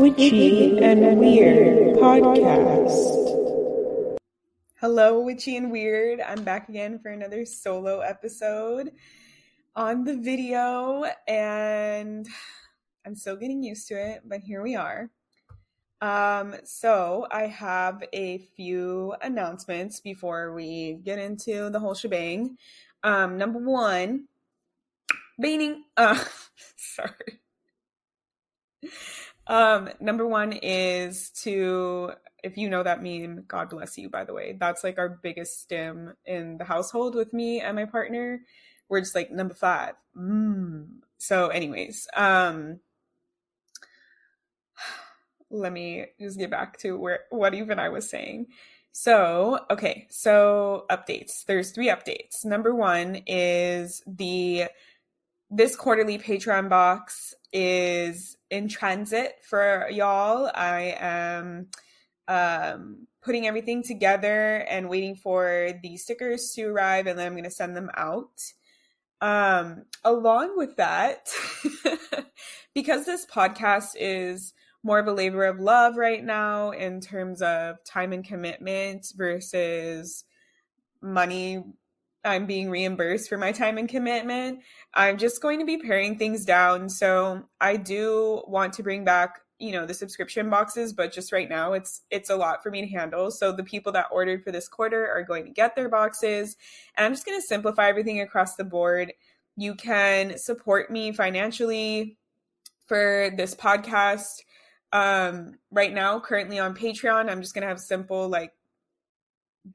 Witchy and Weird podcast. Hello, Witchy and Weird. I'm back again for another solo episode on the video, and I'm still getting used to it, but here we are. Um, so I have a few announcements before we get into the whole shebang. Um, number one, beating uh sorry. Um, number one is to, if you know that meme, God bless you, by the way. That's like our biggest stim in the household with me and my partner. We're just like number five. Mm. So, anyways, um, let me just get back to where what even I was saying. So, okay, so updates. There's three updates. Number one is the this quarterly Patreon box is in transit for y'all. I am um, putting everything together and waiting for the stickers to arrive, and then I'm going to send them out. Um, along with that, because this podcast is more of a labor of love right now in terms of time and commitment versus money I'm being reimbursed for my time and commitment. I'm just going to be paring things down. So I do want to bring back, you know, the subscription boxes, but just right now it's it's a lot for me to handle. So the people that ordered for this quarter are going to get their boxes. And I'm just going to simplify everything across the board. You can support me financially for this podcast. Um, right now, currently on Patreon, I'm just gonna have simple like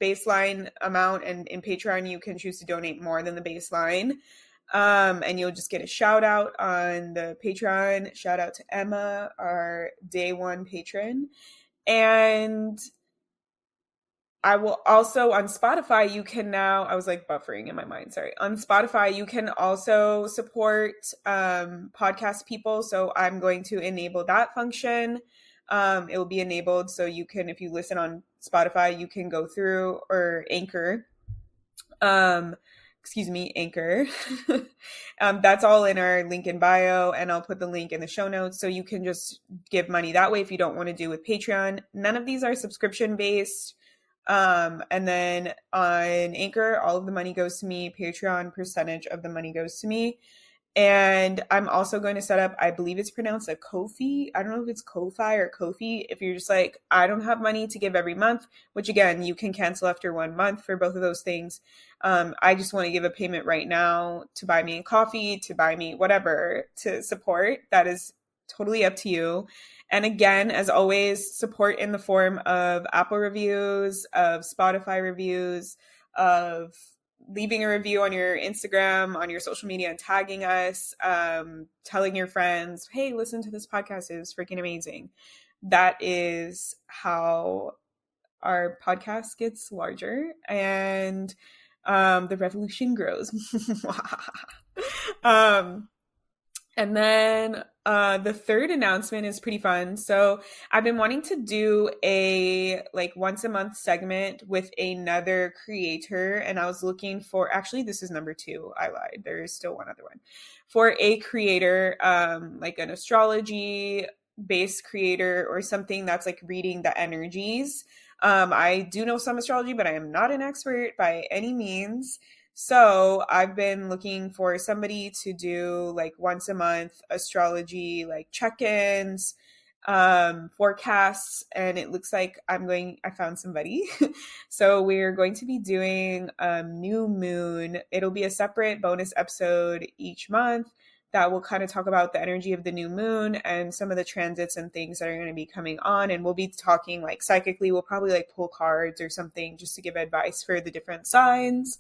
baseline amount and in patreon you can choose to donate more than the baseline. Um, and you'll just get a shout out on the patreon. Shout out to emma our day one patron. And I will also on Spotify, you can now, I was like buffering in my mind, sorry. On Spotify, you can also support um, podcast people. So I'm going to enable that function. Um, it will be enabled so you can, if you listen on Spotify, you can go through or Anchor. Um, excuse me, Anchor. um, that's all in our link in bio, and I'll put the link in the show notes so you can just give money that way if you don't want to do with Patreon. None of these are subscription based. Um, and then on Anchor, all of the money goes to me. Patreon percentage of the money goes to me. And I'm also going to set up, I believe it's pronounced a Ko-fi. I don't know if it's Ko-fi or Kofi. If you're just like, I don't have money to give every month, which again, you can cancel after one month for both of those things. Um, I just want to give a payment right now to buy me a coffee, to buy me whatever to support. That is totally up to you. And again, as always, support in the form of Apple reviews, of Spotify reviews, of leaving a review on your Instagram, on your social media, and tagging us, um, telling your friends, hey, listen to this podcast, it is freaking amazing. That is how our podcast gets larger and um, the revolution grows. um, and then uh, the third announcement is pretty fun. So I've been wanting to do a like once a month segment with another creator, and I was looking for actually this is number two. I lied. There is still one other one for a creator, um, like an astrology based creator or something that's like reading the energies. Um, I do know some astrology, but I am not an expert by any means. So I've been looking for somebody to do like once a month astrology, like check ins, um, forecasts, and it looks like I'm going, I found somebody. so we're going to be doing um, new moon. It'll be a separate bonus episode each month that will kind of talk about the energy of the new moon and some of the transits and things that are going to be coming on. And we'll be talking like psychically, we'll probably like pull cards or something just to give advice for the different signs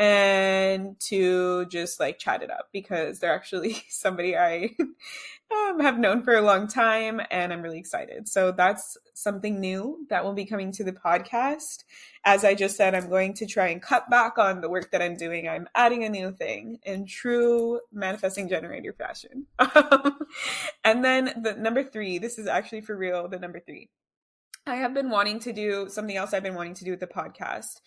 and to just like chat it up because they're actually somebody I um, have known for a long time and I'm really excited. So that's something new that will be coming to the podcast. As I just said, I'm going to try and cut back on the work that I'm doing. I'm adding a new thing in true manifesting generator fashion. and then the number three, this is actually for real, the number three. I have been wanting to do something else I've been wanting to do with the podcast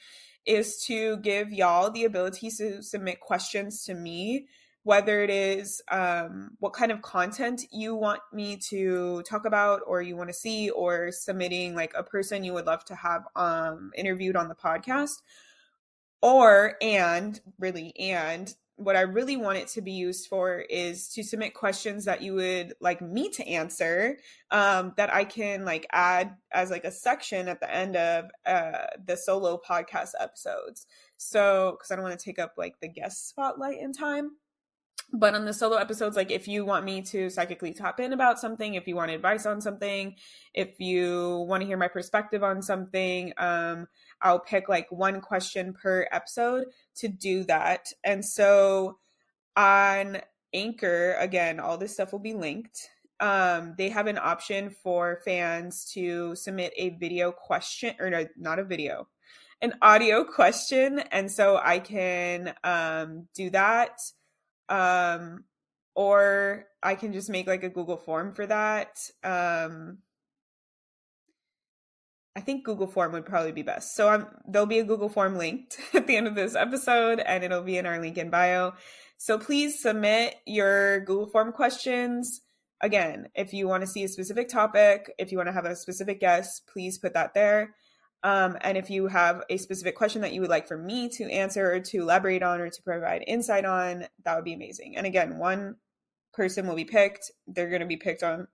is to give y'all the ability to submit questions to me whether it is um, what kind of content you want me to talk about or you want to see or submitting like a person you would love to have um, interviewed on the podcast. Or and really and what i really want it to be used for is to submit questions that you would like me to answer um, that i can like add as like a section at the end of uh, the solo podcast episodes. So because i don't want to take up like the guest spotlight in time. But on the solo episodes like if you want me to psychically tap in about something if you want advice on something if you want to hear my perspective on something um i'll pick like one question per episode to do that. And so on anchor again all this stuff will be linked. Um they have an option for fans to submit a video question or no, not a video an audio question. And so i can um do that. Um, or I can just make like a Google form for that. Um, I think Google form would probably be best. So I'm, there'll be a Google form linked at the end of this episode and it'll be in our link in bio. So please submit your Google form questions. Again, if you want to see a specific topic, if you want to have a specific guest, please put that there. Um, and if you have a specific question that you would like for me to answer or to elaborate on or to provide insight on, that would be amazing. And again, one person will be picked. They're going to be picked on,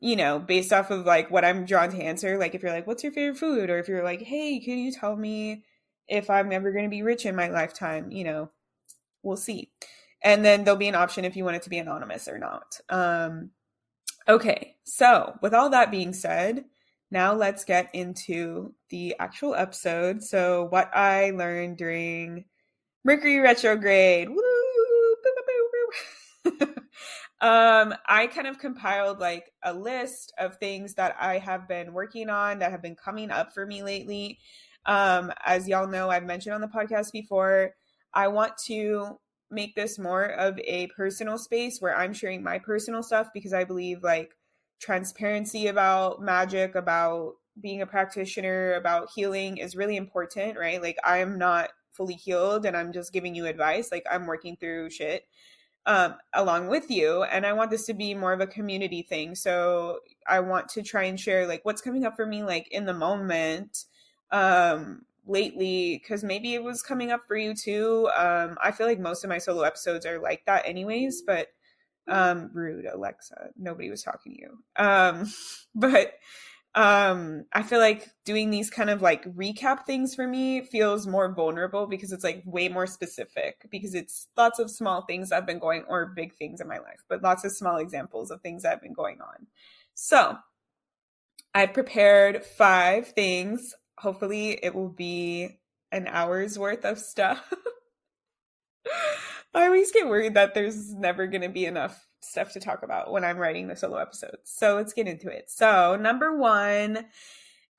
you know, based off of like what I'm drawn to answer. Like if you're like, what's your favorite food? Or if you're like, hey, can you tell me if I'm ever going to be rich in my lifetime? You know, we'll see. And then there'll be an option if you want it to be anonymous or not. Um, okay. So with all that being said, now let's get into the actual episode. So, what I learned during Mercury retrograde. um, I kind of compiled like a list of things that I have been working on that have been coming up for me lately. Um, as y'all know, I've mentioned on the podcast before, I want to make this more of a personal space where I'm sharing my personal stuff because I believe like transparency about magic, about being a practitioner, about healing is really important, right? Like I'm not fully healed and I'm just giving you advice. Like I'm working through shit um, along with you. And I want this to be more of a community thing. So I want to try and share like what's coming up for me, like in the moment, um, lately, because maybe it was coming up for you too. Um, I feel like most of my solo episodes are like that anyways, but um, rude, Alexa. Nobody was talking to you. Um, but um, I feel like doing these kind of like recap things for me feels more vulnerable because it's like way more specific because it's lots of small things have been going or big things in my life, but lots of small examples of things have been going on. So I've prepared five things. Hopefully it will be an hour's worth of stuff. I always get worried that there's never going to be enough stuff to talk about when I'm writing the solo episodes. So let's get into it. So, number one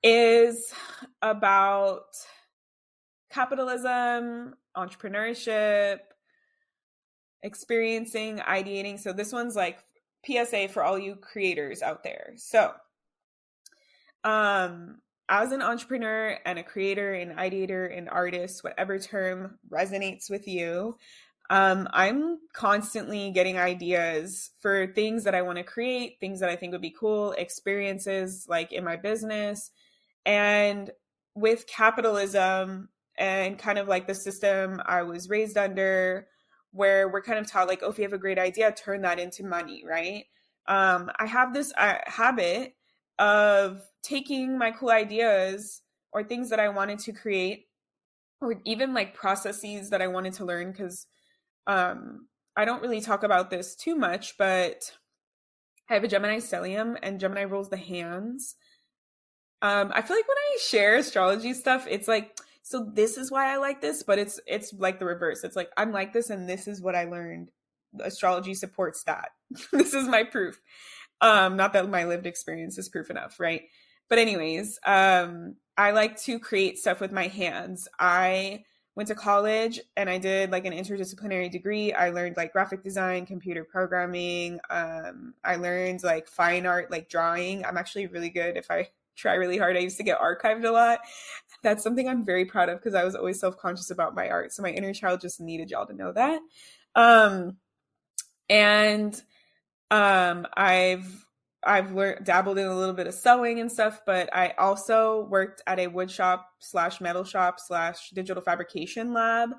is about capitalism, entrepreneurship, experiencing, ideating. So, this one's like PSA for all you creators out there. So, um, as an entrepreneur and a creator, an ideator, an artist, whatever term resonates with you, um, I'm constantly getting ideas for things that I want to create, things that I think would be cool, experiences like in my business. And with capitalism and kind of like the system I was raised under, where we're kind of taught, like, oh, if you have a great idea, turn that into money, right? Um, I have this uh, habit of taking my cool ideas or things that I wanted to create, or even like processes that I wanted to learn, because um, I don't really talk about this too much, but I have a Gemini stellium and Gemini rules the hands. Um, I feel like when I share astrology stuff, it's like so this is why I like this, but it's it's like the reverse. It's like I'm like this and this is what I learned. Astrology supports that. this is my proof. Um not that my lived experience is proof enough, right? But anyways, um I like to create stuff with my hands. I went to college and I did like an interdisciplinary degree. I learned like graphic design, computer programming. Um, I learned like fine art, like drawing. I'm actually really good if I try really hard. I used to get archived a lot. That's something I'm very proud of because I was always self conscious about my art. So my inner child just needed y'all to know that. Um, and um, I've I've learned dabbled in a little bit of sewing and stuff, but I also worked at a wood shop slash metal shop slash digital fabrication lab.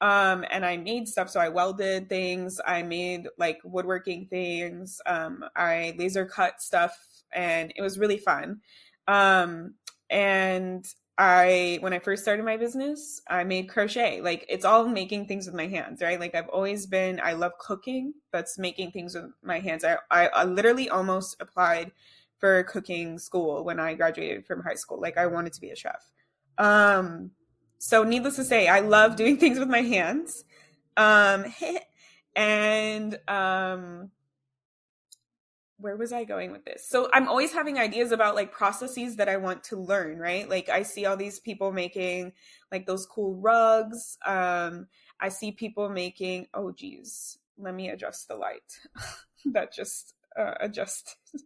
Um, and I made stuff. So I welded things. I made like woodworking things. Um, I laser cut stuff, and it was really fun. Um, and I, when I first started my business, I made crochet. Like it's all making things with my hands, right? Like I've always been, I love cooking. That's making things with my hands. I, I, I literally almost applied for cooking school when I graduated from high school. Like I wanted to be a chef. Um, so needless to say, I love doing things with my hands. Um, and, um, where was I going with this? So I'm always having ideas about like processes that I want to learn, right? Like I see all these people making like those cool rugs. Um, I see people making, oh geez, let me adjust the light. that just uh, adjust.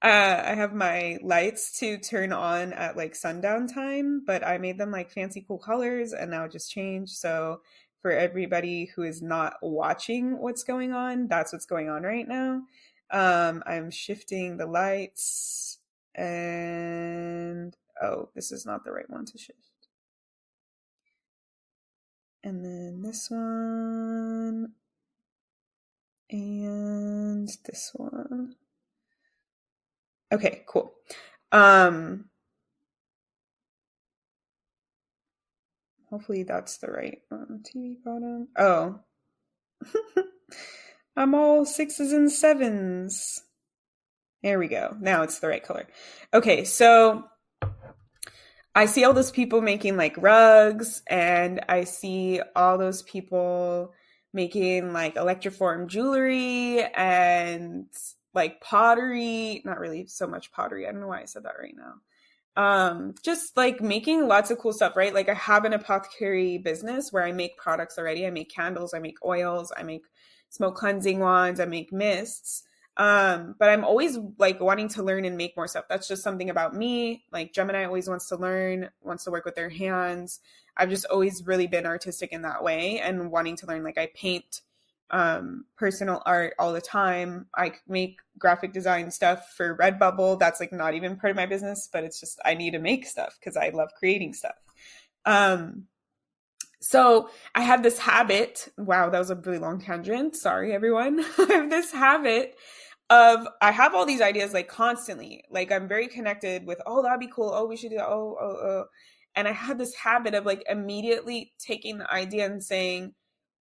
Uh, I have my lights to turn on at like sundown time, but I made them like fancy cool colors and now just changed. So for everybody who is not watching what's going on, that's what's going on right now. Um, I'm shifting the lights and oh, this is not the right one to shift. And then this one and this one. Okay, cool. Um hopefully that's the right one. TV bottom. Oh. I'm all sixes and sevens. There we go. Now it's the right color. Okay, so I see all those people making like rugs, and I see all those people making like electroform jewelry and like pottery. Not really so much pottery. I don't know why I said that right now. Um, just like making lots of cool stuff, right? Like I have an apothecary business where I make products already. I make candles, I make oils, I make smoke cleansing wands, I make mists. Um, but I'm always like wanting to learn and make more stuff. That's just something about me. Like Gemini always wants to learn, wants to work with their hands. I've just always really been artistic in that way and wanting to learn. Like I paint um personal art all the time. I make graphic design stuff for Redbubble. That's like not even part of my business, but it's just I need to make stuff because I love creating stuff. Um so I have this habit. Wow, that was a really long tangent. Sorry, everyone. I have this habit of I have all these ideas like constantly. Like I'm very connected with, oh, that'd be cool. Oh, we should do that. Oh, oh, oh. And I had this habit of like immediately taking the idea and saying,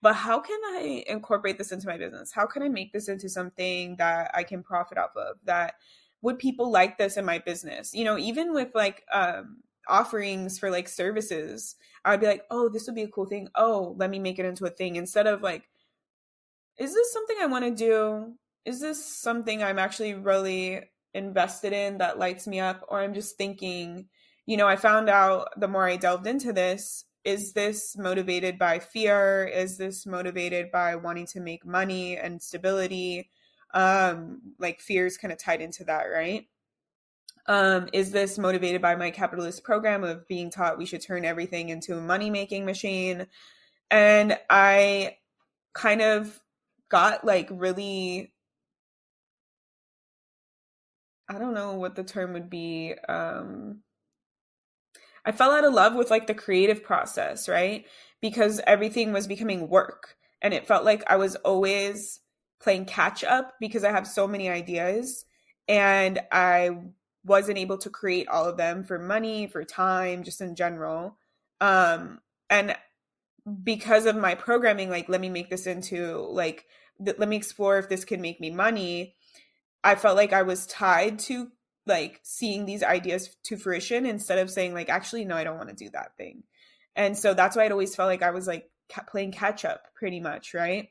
but how can I incorporate this into my business? How can I make this into something that I can profit off of? That would people like this in my business? You know, even with like um offerings for like services, I would be like, oh, this would be a cool thing. Oh, let me make it into a thing instead of like, is this something I want to do? Is this something I'm actually really invested in that lights me up? Or I'm just thinking, you know, I found out the more I delved into this, is this motivated by fear? Is this motivated by wanting to make money and stability? Um, like fear is kind of tied into that, right? Um, is this motivated by my capitalist program of being taught we should turn everything into a money making machine? And I kind of got like really, I don't know what the term would be. Um, I fell out of love with like the creative process, right? Because everything was becoming work. And it felt like I was always playing catch up because I have so many ideas and I wasn't able to create all of them for money, for time, just in general. Um, and because of my programming, like, let me make this into like, th- let me explore if this can make me money. I felt like I was tied to like seeing these ideas to fruition instead of saying like, actually, no, I don't want to do that thing. And so that's why it always felt like I was like playing catch up pretty much, right?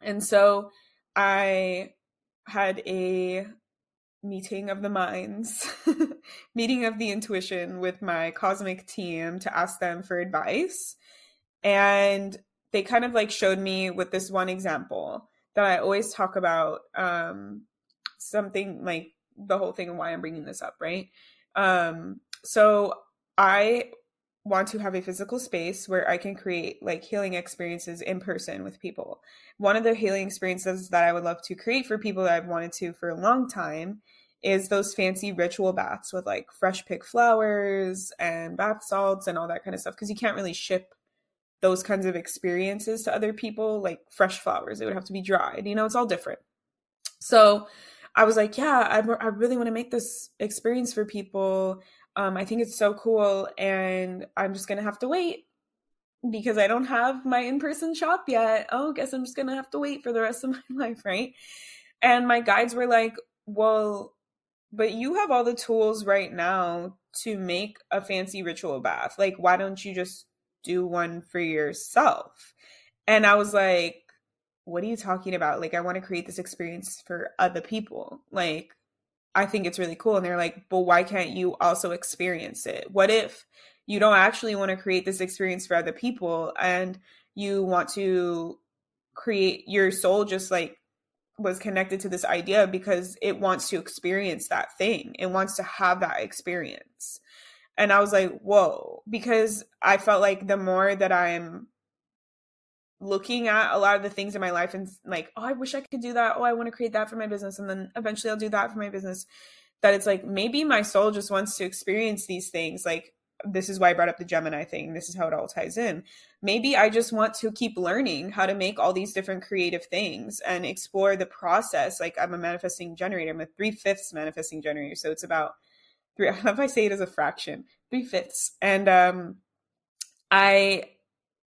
And so I had a meeting of the minds, meeting of the intuition with my cosmic team to ask them for advice. And they kind of like showed me with this one example that I always talk about um, something like the whole thing and why I'm bringing this up, right? Um, so I want to have a physical space where I can create like healing experiences in person with people. One of the healing experiences that I would love to create for people that I've wanted to for a long time is those fancy ritual baths with like fresh picked flowers and bath salts and all that kind of stuff because you can't really ship those kinds of experiences to other people like fresh flowers. It would have to be dried. You know, it's all different. So I was like, yeah, I, I really want to make this experience for people. Um, I think it's so cool, and I'm just gonna have to wait because I don't have my in-person shop yet. Oh, guess I'm just gonna have to wait for the rest of my life, right? And my guides were like, well, but you have all the tools right now to make a fancy ritual bath. Like, why don't you just do one for yourself? And I was like, what are you talking about? Like, I want to create this experience for other people. Like, I think it's really cool. And they're like, but why can't you also experience it? What if you don't actually want to create this experience for other people and you want to create your soul just like was connected to this idea because it wants to experience that thing. It wants to have that experience. And I was like, whoa, because I felt like the more that I'm looking at a lot of the things in my life and like, oh, I wish I could do that. Oh, I want to create that for my business. And then eventually I'll do that for my business. That it's like maybe my soul just wants to experience these things. Like, this is why I brought up the Gemini thing. This is how it all ties in. Maybe I just want to keep learning how to make all these different creative things and explore the process. Like, I'm a manifesting generator, I'm a three fifths manifesting generator. So it's about three, I if I say it as a fraction, three fifths. And um, I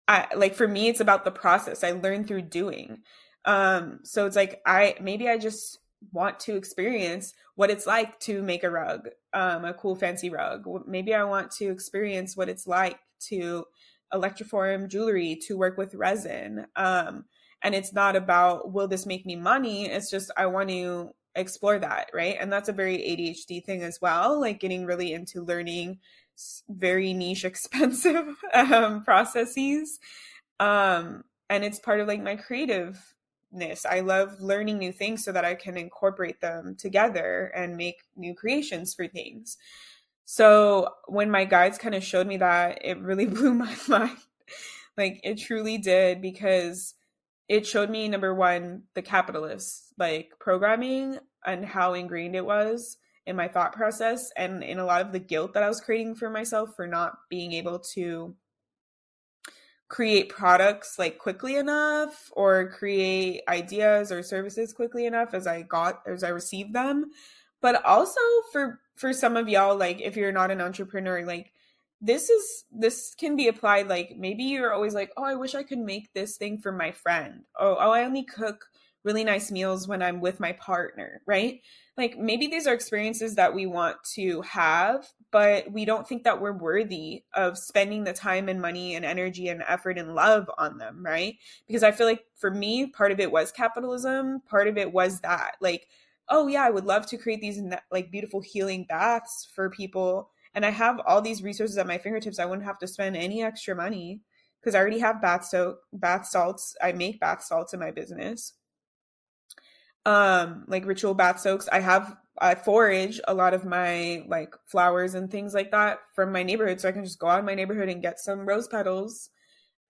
I like for me it's about the process. I learn through doing. Um so it's like I maybe I just want to experience what it's like to make a rug, um a cool fancy rug. Maybe I want to experience what it's like to electroform jewelry, to work with resin. Um and it's not about will this make me money? It's just I want to explore that, right? And that's a very ADHD thing as well, like getting really into learning very niche, expensive um, processes. Um, and it's part of like my creativeness. I love learning new things so that I can incorporate them together and make new creations for things. So when my guides kind of showed me that, it really blew my mind. like it truly did because it showed me number one the capitalist like programming and how ingrained it was in my thought process and in a lot of the guilt that I was creating for myself for not being able to create products like quickly enough or create ideas or services quickly enough as I got as I received them. But also for for some of y'all like if you're not an entrepreneur like this is this can be applied like maybe you're always like oh I wish I could make this thing for my friend. Oh, oh I only cook really nice meals when I'm with my partner right like maybe these are experiences that we want to have, but we don't think that we're worthy of spending the time and money and energy and effort and love on them, right? Because I feel like for me, part of it was capitalism, part of it was that. Like, oh yeah, I would love to create these like beautiful healing baths for people and I have all these resources at my fingertips. I wouldn't have to spend any extra money because I already have bath soap, bath salts. I make bath salts in my business um like ritual bath soaks. I have i forage a lot of my like flowers and things like that from my neighborhood so i can just go out in my neighborhood and get some rose petals.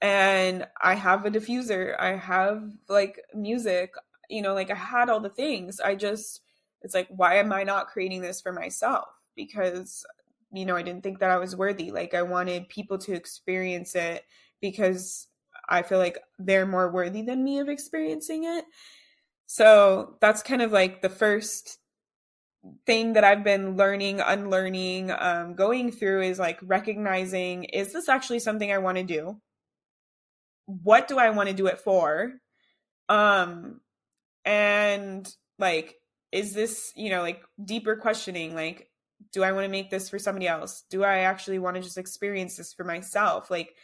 And i have a diffuser. I have like music. You know like i had all the things. I just it's like why am i not creating this for myself? Because you know i didn't think that i was worthy. Like i wanted people to experience it because i feel like they're more worthy than me of experiencing it so that's kind of like the first thing that I've been learning, unlearning, um, going through is like recognizing is this actually something I want to do? What do I want to do it for? Um, and like, is this, you know, like deeper questioning, like, do I want to make this for somebody else? Do I actually want to just experience this for myself? Like,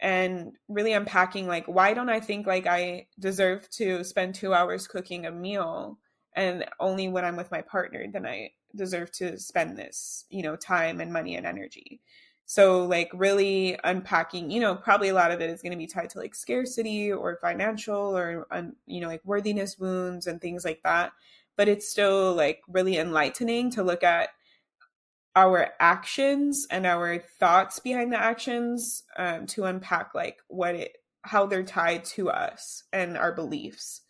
and really unpacking like why don't I think like I deserve to spend two hours cooking a meal and only when I'm with my partner then I deserve to spend this, you know, time and money and energy. So like really unpacking, you know, probably a lot of it is going to be tied to like scarcity or financial or you know like worthiness wounds and things like that. But it's still like really enlightening to look at our actions and our thoughts behind the actions um, to unpack like what it how they're tied to us and our beliefs.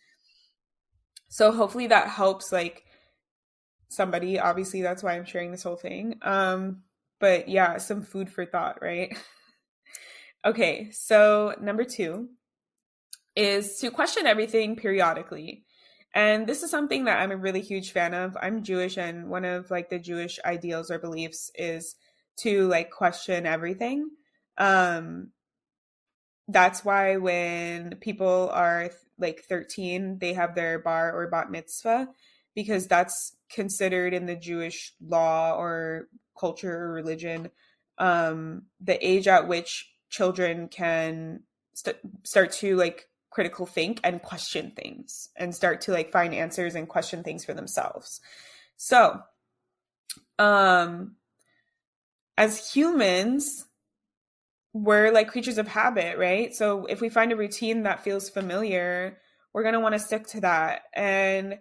So hopefully that helps like somebody. Obviously that's why i'm sharing this whole thing. Um but yeah some food for thought right? Okay so number two is to question everything periodically and this is something that I'm a really huge fan of. I'm Jewish and one of like the Jewish ideals or beliefs is to like question everything. Um that's why when people are like 13, they have their bar or bat mitzvah because that's considered in the Jewish law or culture or religion um the age at which children can st- start to like critical think and question things and start to like find answers and question things for themselves. So, um as humans, we're like creatures of habit, right? So if we find a routine that feels familiar, we're going to want to stick to that. And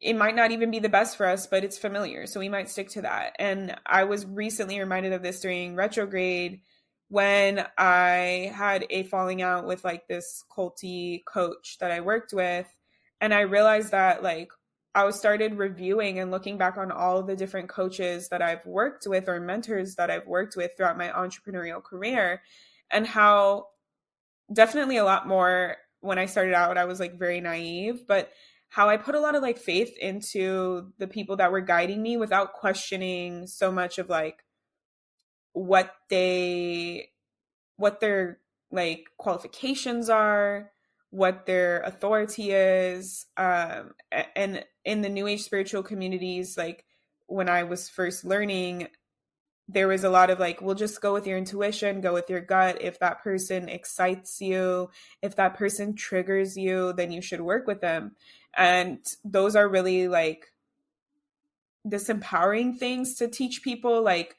it might not even be the best for us, but it's familiar. So we might stick to that. And I was recently reminded of this during retrograde when I had a falling out with like this culty coach that I worked with. And I realized that like I was started reviewing and looking back on all the different coaches that I've worked with or mentors that I've worked with throughout my entrepreneurial career and how definitely a lot more when I started out, I was like very naive, but how I put a lot of like faith into the people that were guiding me without questioning so much of like, what they what their like qualifications are what their authority is um and in the new age spiritual communities like when i was first learning there was a lot of like we'll just go with your intuition go with your gut. If that person excites you if that person triggers you then you should work with them. And those are really like disempowering things to teach people like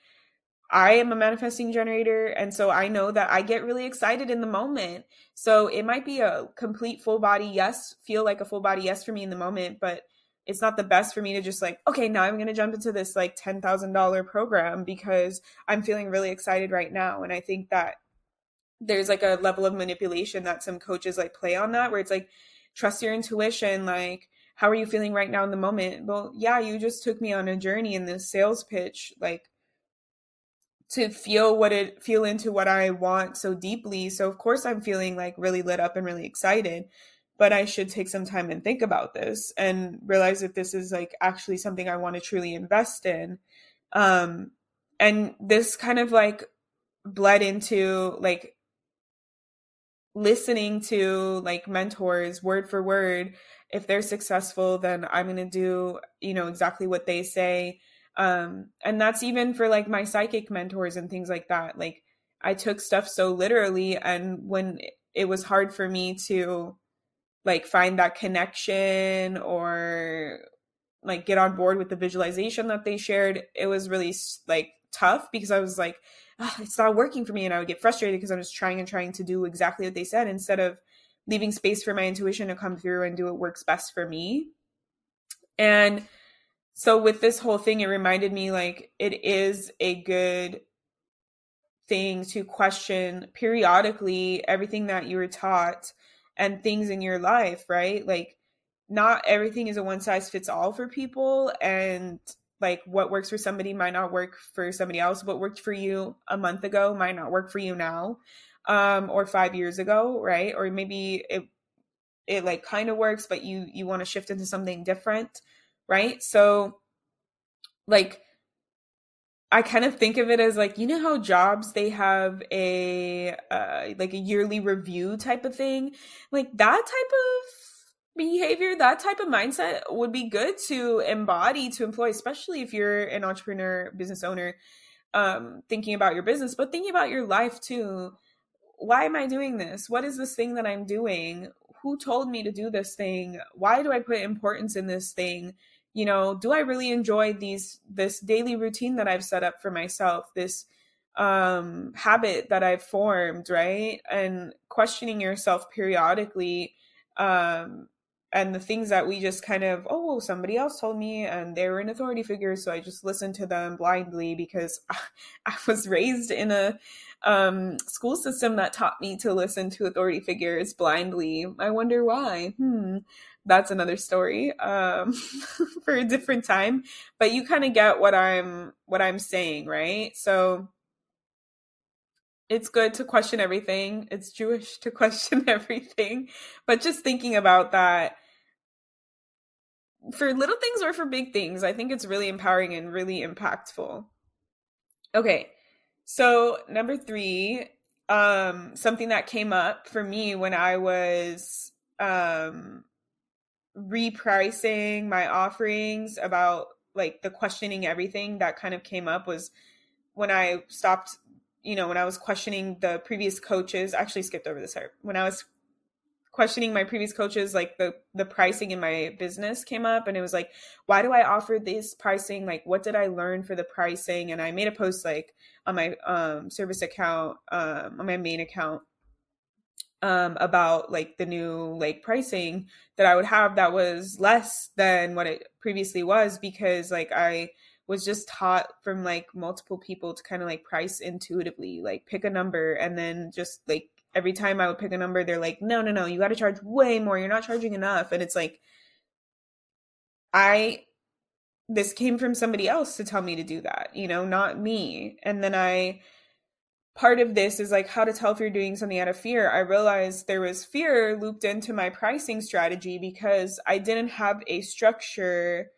I am a manifesting generator. And so I know that I get really excited in the moment. So it might be a complete full body yes, feel like a full body yes for me in the moment, but it's not the best for me to just like, okay, now I'm going to jump into this like $10,000 program because I'm feeling really excited right now. And I think that there's like a level of manipulation that some coaches like play on that where it's like, trust your intuition. Like, how are you feeling right now in the moment? Well, yeah, you just took me on a journey in this sales pitch. Like, to feel what it feel into what I want so deeply. So of course I'm feeling like really lit up and really excited, but I should take some time and think about this and realize that this is like actually something I want to truly invest in. Um and this kind of like bled into like listening to like mentors word for word if they're successful then i'm going to do you know exactly what they say um and that's even for like my psychic mentors and things like that. Like i took stuff so literally and when it was hard for me to like find that connection or like get on board with the visualization that they shared it was really like tough because i was like oh, it's not working for me and i would get frustrated because i'm just trying and trying to do exactly what they said instead of leaving space for my intuition to come through and do what works best for me. And so with this whole thing it reminded me like it is a good thing to question periodically everything that you were taught and things in your life right? Like not everything is a one size fits all for people and like what works for somebody might not work for somebody else. What worked for you a month ago might not work for you now um or 5 years ago right? Or maybe it it like kind of works but you you want to shift into something different right? So, like, I kind of think of it as like you know how jobs they have a uh, like a yearly review type of thing, like that type of behavior, that type of mindset would be good to embody to employ, especially if you're an entrepreneur, business owner, um, thinking about your business, but thinking about your life too. Why am I doing this? What is this thing that I'm doing? Who told me to do this thing? Why do I put importance in this thing? You know, do I really enjoy these this daily routine that I've set up for myself? This um habit that I've formed, right? And questioning yourself periodically um and the things that we just kind of oh well, somebody else told me and they were an authority figure so i just listened to them blindly because i was raised in a um, school system that taught me to listen to authority figures blindly i wonder why hmm that's another story um, for a different time but you kind of get what i'm what i'm saying right so it's good to question everything. It's Jewish to question everything. But just thinking about that for little things or for big things, I think it's really empowering and really impactful. Okay. So, number 3, um something that came up for me when I was um repricing my offerings about like the questioning everything that kind of came up was when I stopped, you know, when I was questioning the previous coaches, actually skipped over this part. When I was questioning my previous coaches like the the pricing in my business came up and it was like why do i offer this pricing? Like what did i learn for the pricing? And i made a post like on my um service account um on my main account um about like the new like pricing that i would have that was less than what it previously was because like i was just taught from like multiple people to kind of like price intuitively like pick a number and then just like every time I would pick a number, they're like, no, no, no, you got to charge way more. You're not charging enough. And it's like, I, this came from somebody else to tell me to do that, you know, not me. And then I, part of this is like how to tell if you're doing something out of fear. I realized there was fear looped into my pricing strategy because I didn't have a structure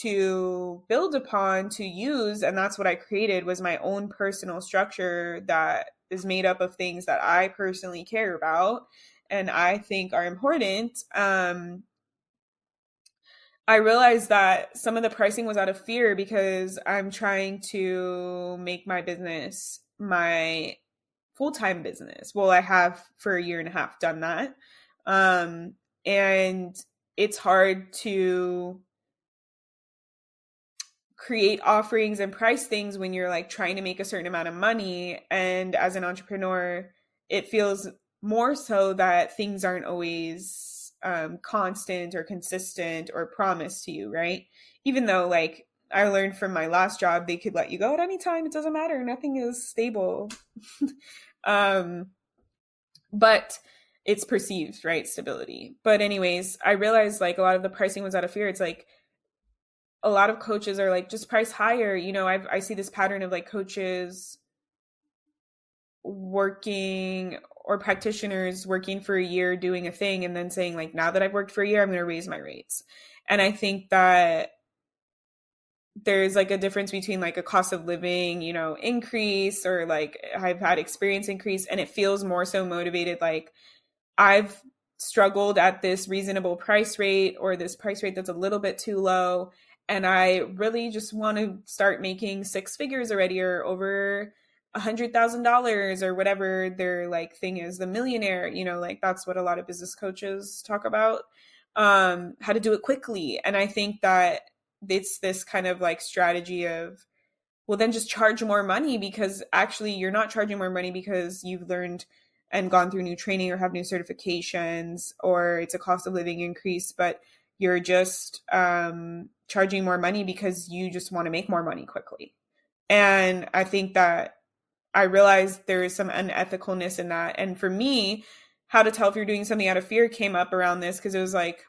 to build upon to use and that's what i created was my own personal structure that is made up of things that I personally care about and I think are important. Um, I realized that some of the pricing was out of fear because I'm trying to make my business my full time business. Well, I have for a year and a half done that. Um, and it's hard to create offerings and price things when you're like trying to make a certain amount of money. And as an entrepreneur it feels more so that things aren't always um, constant or consistent or promised to you right? Even though like i learned from my last job they could let you go at any time. It doesn't matter. Nothing is stable. Um but it's perceived right? Stability. But anyways i realized like a lot of the pricing was out of fear. It's like a lot of coaches are like just price higher. You know i i see this pattern of like coaches working or practitioners working for a year doing a thing and then saying like now that i've worked for a year i'm going to raise my rates. And i think that there's like a difference between like a cost of living you know increase or like i've had experience increase and it feels more so motivated like i've struggled at this reasonable price rate or this price rate that's a little bit too low and I really just want to start making six figures already or over a hundred thousand dollars or whatever their like thing is, the millionaire, you know, like that's what a lot of business coaches talk about. Um, how to do it quickly. And I think that it's this kind of like strategy of well then just charge more money because actually you're not charging more money because you've learned and gone through new training or have new certifications or it's a cost of living increase, but you're just um, charging more money because you just want to make more money quickly. And I think that I realized there is some unethicalness in that. And for me, how to tell if you're doing something out of fear came up around this because it was like,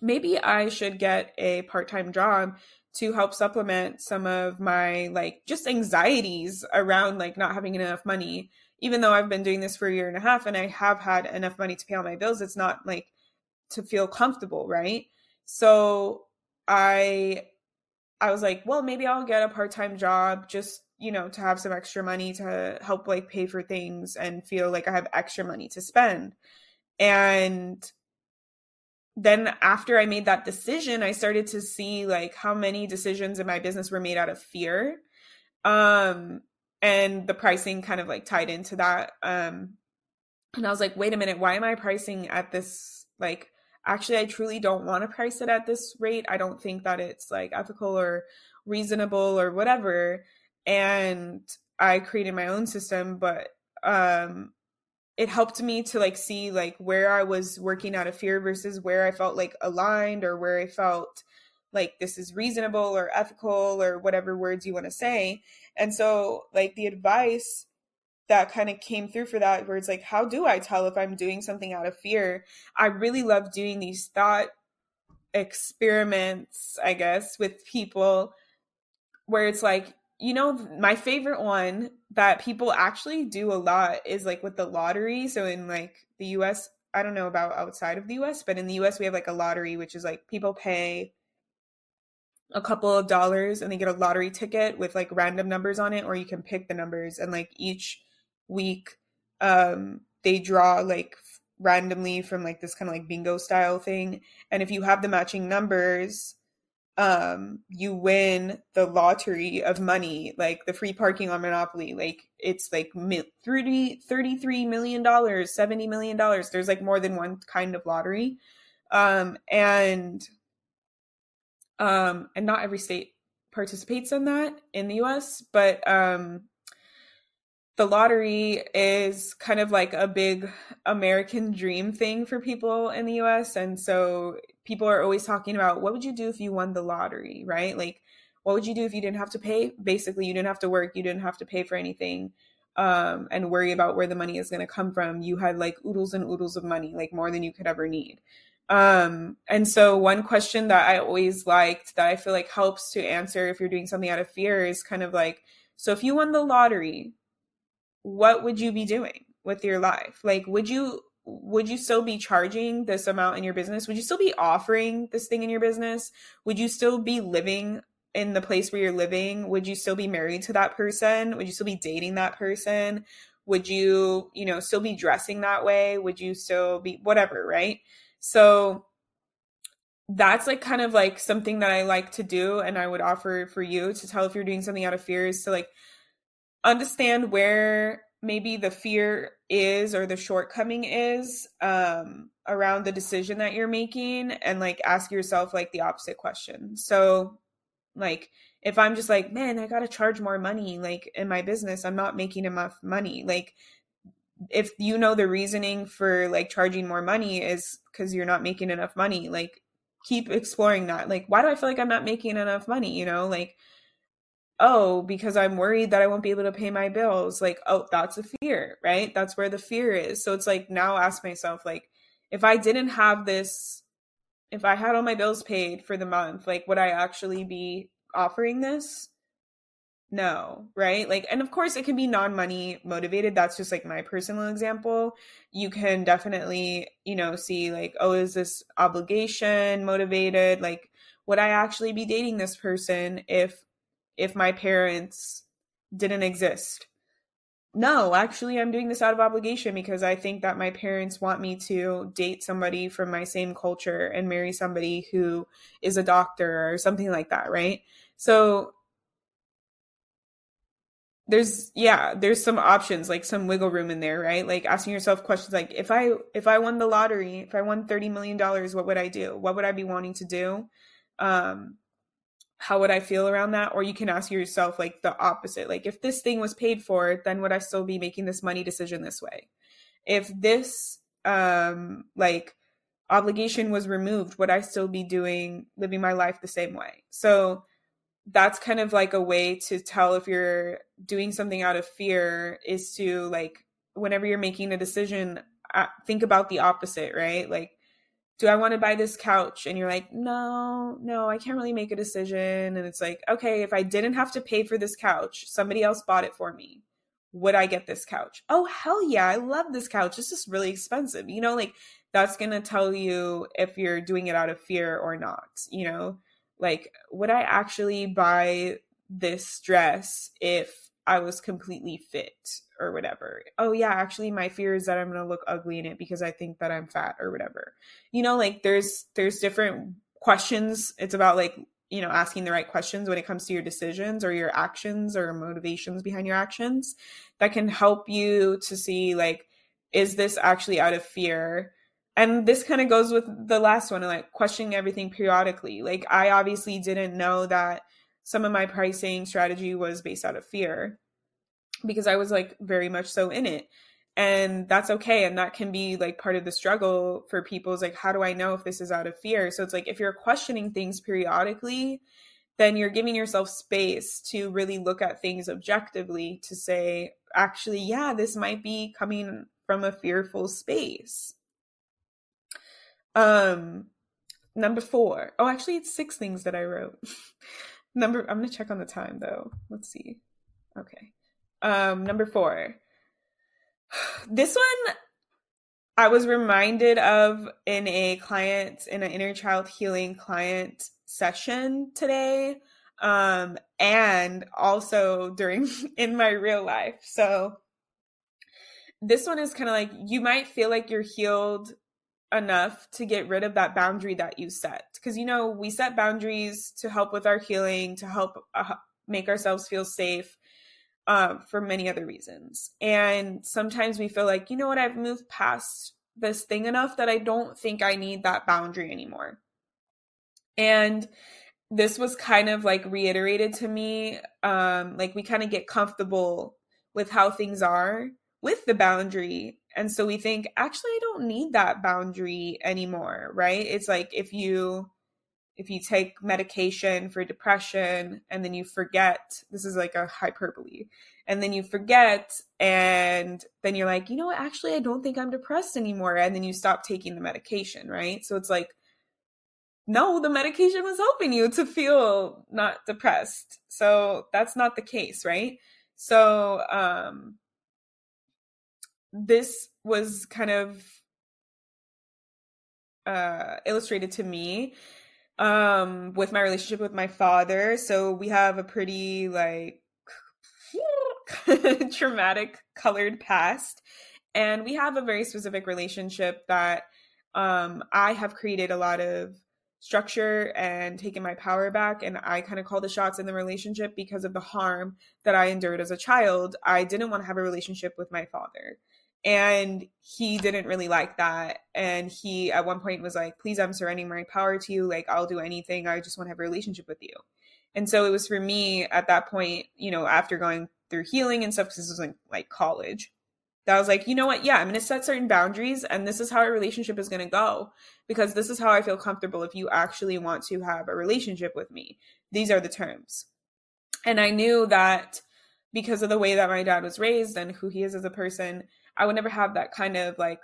maybe I should get a part time job to help supplement some of my like just anxieties around like not having enough money. Even though I've been doing this for a year and a half and I have had enough money to pay all my bills, it's not like to feel comfortable, right? So I I was like, well, maybe I'll get a part-time job just, you know, to have some extra money to help like pay for things and feel like I have extra money to spend. And then after I made that decision, I started to see like how many decisions in my business were made out of fear. Um, and the pricing kind of like tied into that. Um, and I was like, wait a minute, why am I pricing at this? Like, actually, I truly don't want to price it at this rate. I don't think that it's like ethical or reasonable or whatever. And I created my own system, but um, it helped me to like see like where I was working out of fear versus where I felt like aligned or where I felt like this is reasonable or ethical or whatever words you want to say. And so like the advice that kind of came through for that where it's like how do I tell if I'm doing something out of fear? I really love doing these thought experiments, I guess, with people where it's like you know my favorite one that people actually do a lot is like with the lottery so in like the US I don't know about outside of the US but in the US we have like a lottery which is like people pay a couple of dollars and they get a lottery ticket with like random numbers on it or you can pick the numbers and like each week um they draw like randomly from like this kind of like bingo style thing. And if you have the matching numbers um you win the lottery of money like the free parking on monopoly. Like it's like 30 33 million dollars 70 million dollars. There's like more than one kind of lottery. Um and um and not every state participates in that in the US but um the lottery is kind of like a big American dream thing for people in the US. And so people are always talking about what would you do if you won the lottery, right? Like, what would you do if you didn't have to pay? Basically, you didn't have to work, you didn't have to pay for anything um, and worry about where the money is going to come from. You had like oodles and oodles of money, like more than you could ever need. Um, and so, one question that I always liked that I feel like helps to answer if you're doing something out of fear is kind of like, so if you won the lottery, what would you be doing with your life? Like, would you would you still be charging this amount in your business? Would you still be offering this thing in your business? Would you still be living in the place where you're living? Would you still be married to that person? Would you still be dating that person? Would you, you know, still be dressing that way? Would you still be whatever, right? So that's like kind of like something that I like to do and I would offer for you to tell if you're doing something out of fear is to like understand where maybe the fear is or the shortcoming is um, around the decision that you're making and like ask yourself like the opposite question. So like if i'm just like man i gotta charge more money like in my business i'm not making enough money like if you know the reasoning for like charging more money is because you're not making enough money like keep exploring that. Like why do i feel like i'm not making enough money? You know like oh, because I'm worried that I won't be able to pay my bills. Like, oh, that's a fear, right? That's where the fear is. So it's like now ask myself, like, if I didn't have this, if I had all my bills paid for the month, like, would I actually be offering this? No, right? Like, and of course, it can be non money motivated. That's just like my personal example. You can definitely, you know, see like, oh, is this obligation motivated? Like, would I actually be dating this person if if my parents didn't exist. No, actually, I'm doing this out of obligation because I think that my parents want me to date somebody from my same culture and marry somebody who is a doctor or something like that, right? So there's yeah, there's some options, like some wiggle room in there, right? Like asking yourself questions like if I if I won the lottery, if I won 30 million dollars, what would I do? What would I be wanting to do? Um how would I feel around that? Or you can ask yourself like the opposite. Like if this thing was paid for, then would I still be making this money decision this way? If this um like obligation was removed, would I still be doing living my life the same way? So that's kind of like a way to tell if you're doing something out of fear is to like whenever you're making a decision uh, think about the opposite, right? Like do I want to buy this couch? And you're like, no, no, I can't really make a decision. And it's like, okay, if I didn't have to pay for this couch, somebody else bought it for me. Would I get this couch? Oh, hell yeah, I love this couch. This is really expensive. You know, like that's going to tell you if you're doing it out of fear or not. You know, like, would I actually buy this dress if I was completely fit or whatever. Oh yeah, actually my fear is that I'm going to look ugly in it because I think that I'm fat or whatever. You know, like there's there's different questions. It's about like, you know, asking the right questions when it comes to your decisions or your actions or motivations behind your actions that can help you to see like is this actually out of fear? And this kind of goes with the last one, like questioning everything periodically. Like I obviously didn't know that some of my pricing strategy was based out of fear because I was like very much so in it. And that's okay. And that can be like part of the struggle for people is like, how do I know if this is out of fear? So it's like, if you're questioning things periodically, then you're giving yourself space to really look at things objectively to say, actually, yeah, this might be coming from a fearful space. Um, number four. Oh, actually, it's six things that I wrote. number, I'm gonna check on the time though. Let's see. Okay. Um, number four. This one I was reminded of in a client in an inner child healing client session today um and also during in my real life. So this one is kind of like you might feel like you're healed enough to get rid of that boundary that you set. Because you know we set boundaries to help with our healing to help uh, make ourselves feel safe uh, for many other reasons. And sometimes we feel like you know what? I've moved past this thing enough that i don't think i need that boundary anymore. And this was kind of like reiterated to me um like we kind of get comfortable with how things are with the boundary and so we think, actually, I don't need that boundary anymore, right? It's like if you if you take medication for depression and then you forget, this is like a hyperbole, and then you forget, and then you're like, you know what, actually, I don't think I'm depressed anymore. And then you stop taking the medication, right? So it's like, no, the medication was helping you to feel not depressed. So that's not the case, right? So, um, this was kind of uh, illustrated to me um, with my relationship with my father. So we have a pretty like traumatic colored past and we have a very specific relationship that um, I have created a lot of structure and taken my power back and I kind of call the shots in the relationship because of the harm that I endured as a child. I didn't want to have a relationship with my father and he didn't really like that and he at one point was like please i'm surrendering my power to you like i'll do anything i just want to have a relationship with you and so it was for me at that point you know after going through healing and stuff because this wasn't like college that I was like, you know what? Yeah, I'm going to set certain boundaries, and this is how our relationship is going to go because this is how I feel comfortable if you actually want to have a relationship with me. These are the terms. And I knew that because of the way that my dad was raised and who he is as a person, I would never have that kind of like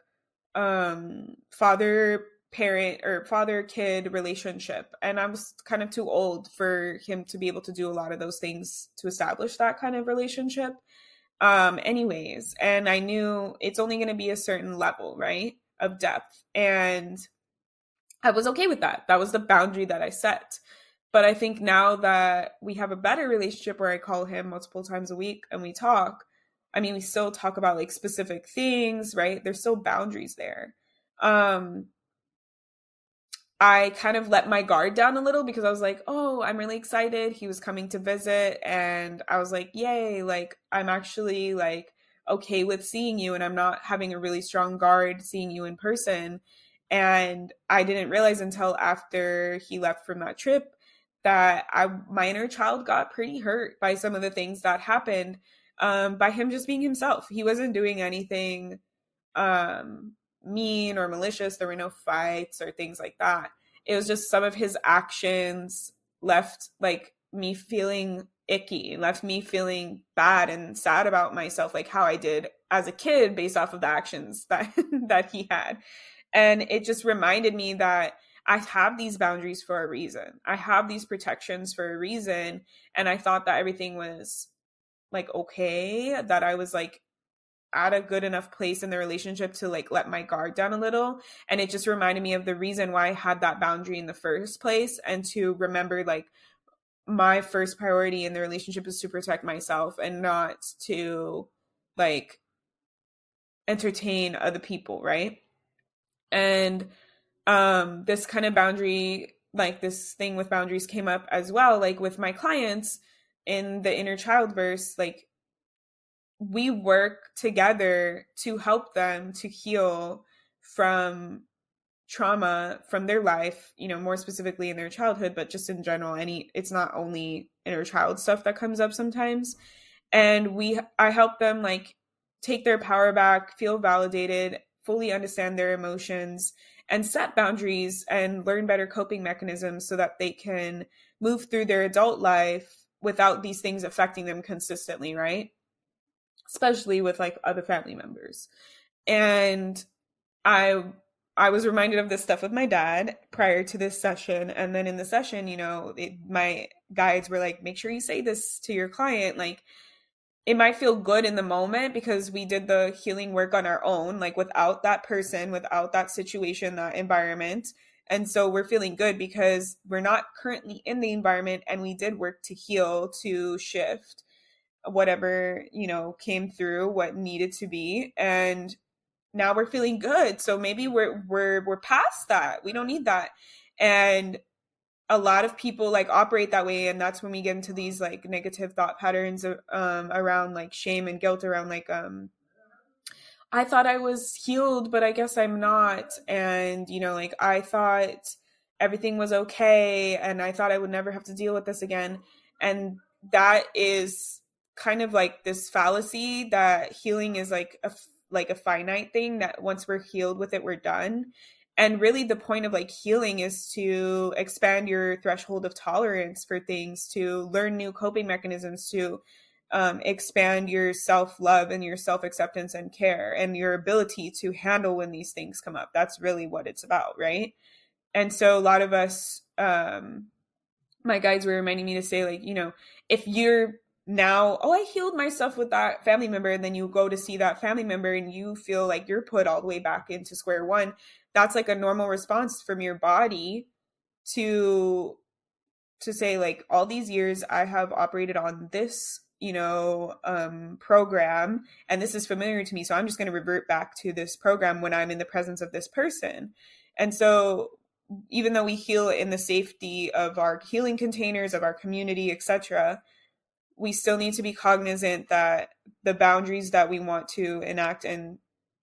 um father parent or father kid relationship and i was kind of too old for him to be able to do a lot of those things to establish that kind of relationship. Um anyways and i knew it's only going to be a certain level right of depth and i was okay with that. That was the boundary that i set. But i think now that we have a better relationship where i call him multiple times a week and we talk I mean, we still talk about like specific things, right? There's still boundaries there. Um, I kind of let my guard down a little because I was like, oh, I'm really excited. He was coming to visit. And I was like, yay, like, I'm actually like okay with seeing you. And I'm not having a really strong guard seeing you in person. And I didn't realize until after he left from that trip that I, my inner child got pretty hurt by some of the things that happened um, by him just being himself. He wasn't doing anything um, mean or malicious. There were no fights or things like that. It was just some of his actions left like me feeling icky, left me feeling bad and sad about myself, like how I did as a kid based off of the actions that that he had. And it just reminded me that I have these boundaries for a reason. I have these protections for a reason. And I thought that everything was like okay that I was like at a good enough place in the relationship to like let my guard down a little and it just reminded me of the reason why I had that boundary in the first place and to remember like my first priority in the relationship is to protect myself and not to like entertain other people, right? And um this kind of boundary like this thing with boundaries came up as well like with my clients in the inner child verse like we work together to help them to heal from trauma from their life, you know, more specifically in their childhood, but just in general, any it's not only inner child stuff that comes up sometimes. And we I help them like take their power back, feel validated, fully understand their emotions and set boundaries and learn better coping mechanisms so that they can move through their adult life without these things affecting them consistently, right? Especially with like other family members. And I I was reminded of this stuff with my dad prior to this session. And then in the session, you know, it, my guides were like, make sure you say this to your client. Like, it might feel good in the moment because we did the healing work on our own, like without that person, without that situation, that environment. And so we're feeling good because we're not currently in the environment and we did work to heal, to shift whatever, you know, came through, what needed to be. And now we're feeling good so maybe we're we're we're past that we don't need that and a lot of people like operate that way and that's when we get into these like negative thought patterns um around like shame and guilt around like um I thought I was healed but I guess I'm not and you know like I thought everything was okay and I thought I would never have to deal with this again and that is kind of like this fallacy that healing is like a like a finite thing that once we're healed with it, we're done. And really, the point of like healing is to expand your threshold of tolerance for things, to learn new coping mechanisms, to um, expand your self love and your self acceptance and care and your ability to handle when these things come up. That's really what it's about, right? And so, a lot of us, um, my guides were reminding me to say, like, you know, if you're now oh i healed myself with that family member and then you go to see that family member and you feel like you're put all the way back into square one that's like a normal response from your body to to say like all these years i have operated on this you know um program and this is familiar to me so i'm just going to revert back to this program when i'm in the presence of this person. And so even though we heal in the safety of our healing containers of our community etc we still need to be cognizant that the boundaries that we want to enact and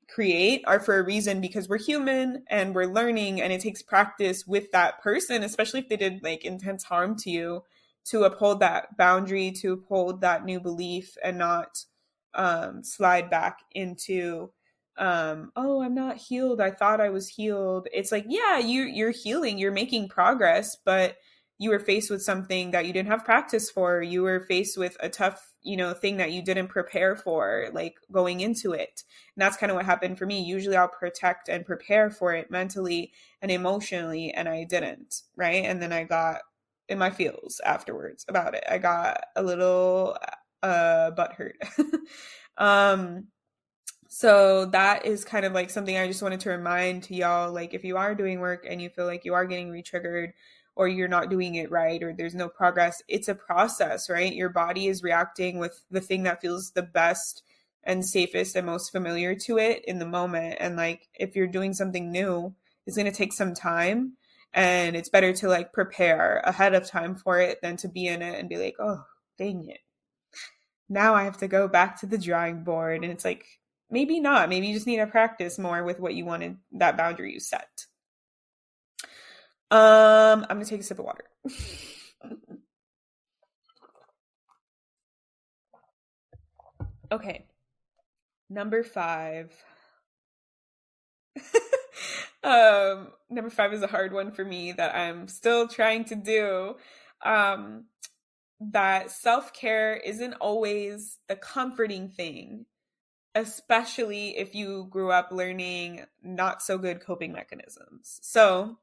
create are for a reason because we're human and we're learning and it takes practice with that person especially if they did like intense harm to you to uphold that boundary to uphold that new belief and not um, slide back into um, oh i'm not healed. I thought i was healed. It's like yeah you you're healing you're making progress but you were faced with something that you didn't have practice for. You were faced with a tough you know thing that you didn't prepare for like going into it. And that's kind of what happened for me. Usually i'll protect and prepare for it mentally and emotionally and i didn't right? And then i got in my feels afterwards about it. I got a little uh butt hurt um so that is kind of like something i just wanted to remind to y'all like if you are doing work and you feel like you are getting re-triggered or you're not doing it right or there's no progress it's a process right? Your body is reacting with the thing that feels the best and safest and most familiar to it in the moment. And like if you're doing something new it's going to take some time and it's better to like prepare ahead of time for it than to be in it and be like oh dang it now i have to go back to the drawing board and it's like maybe not maybe you just need to practice more with what you wanted that boundary you set um, I'm gonna take a sip of water. okay. Number five. um, number five is a hard one for me that I'm still trying to do. Um, that self care isn't always the comforting thing, especially if you grew up learning not so good coping mechanisms. So,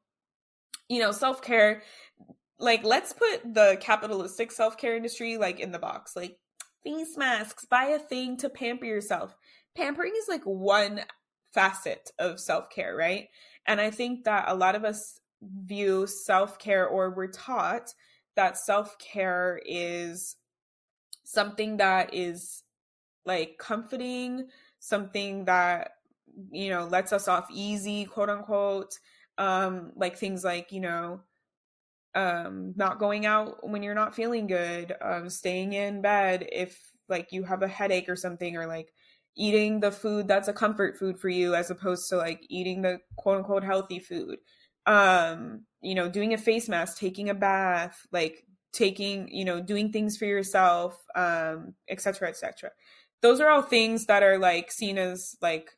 you know, self care, like let's put the capitalistic self care industry like in the box, like face masks, buy a thing to pamper yourself. Pampering is like one facet of self care, right? And I think that a lot of us view self care or we're taught that self-care is something that is like comforting, something that you know lets us off easy, quote unquote. Um, like things like you know, um, not going out when you're not feeling good, um, staying in bed if like you have a headache or something, or like eating the food that's a comfort food for you as opposed to like eating the quote unquote healthy food. Um, you know, doing a face mask, taking a bath, like taking, you know, doing things for yourself, um, etc cetera, et cetera. Those are all things that are like seen as like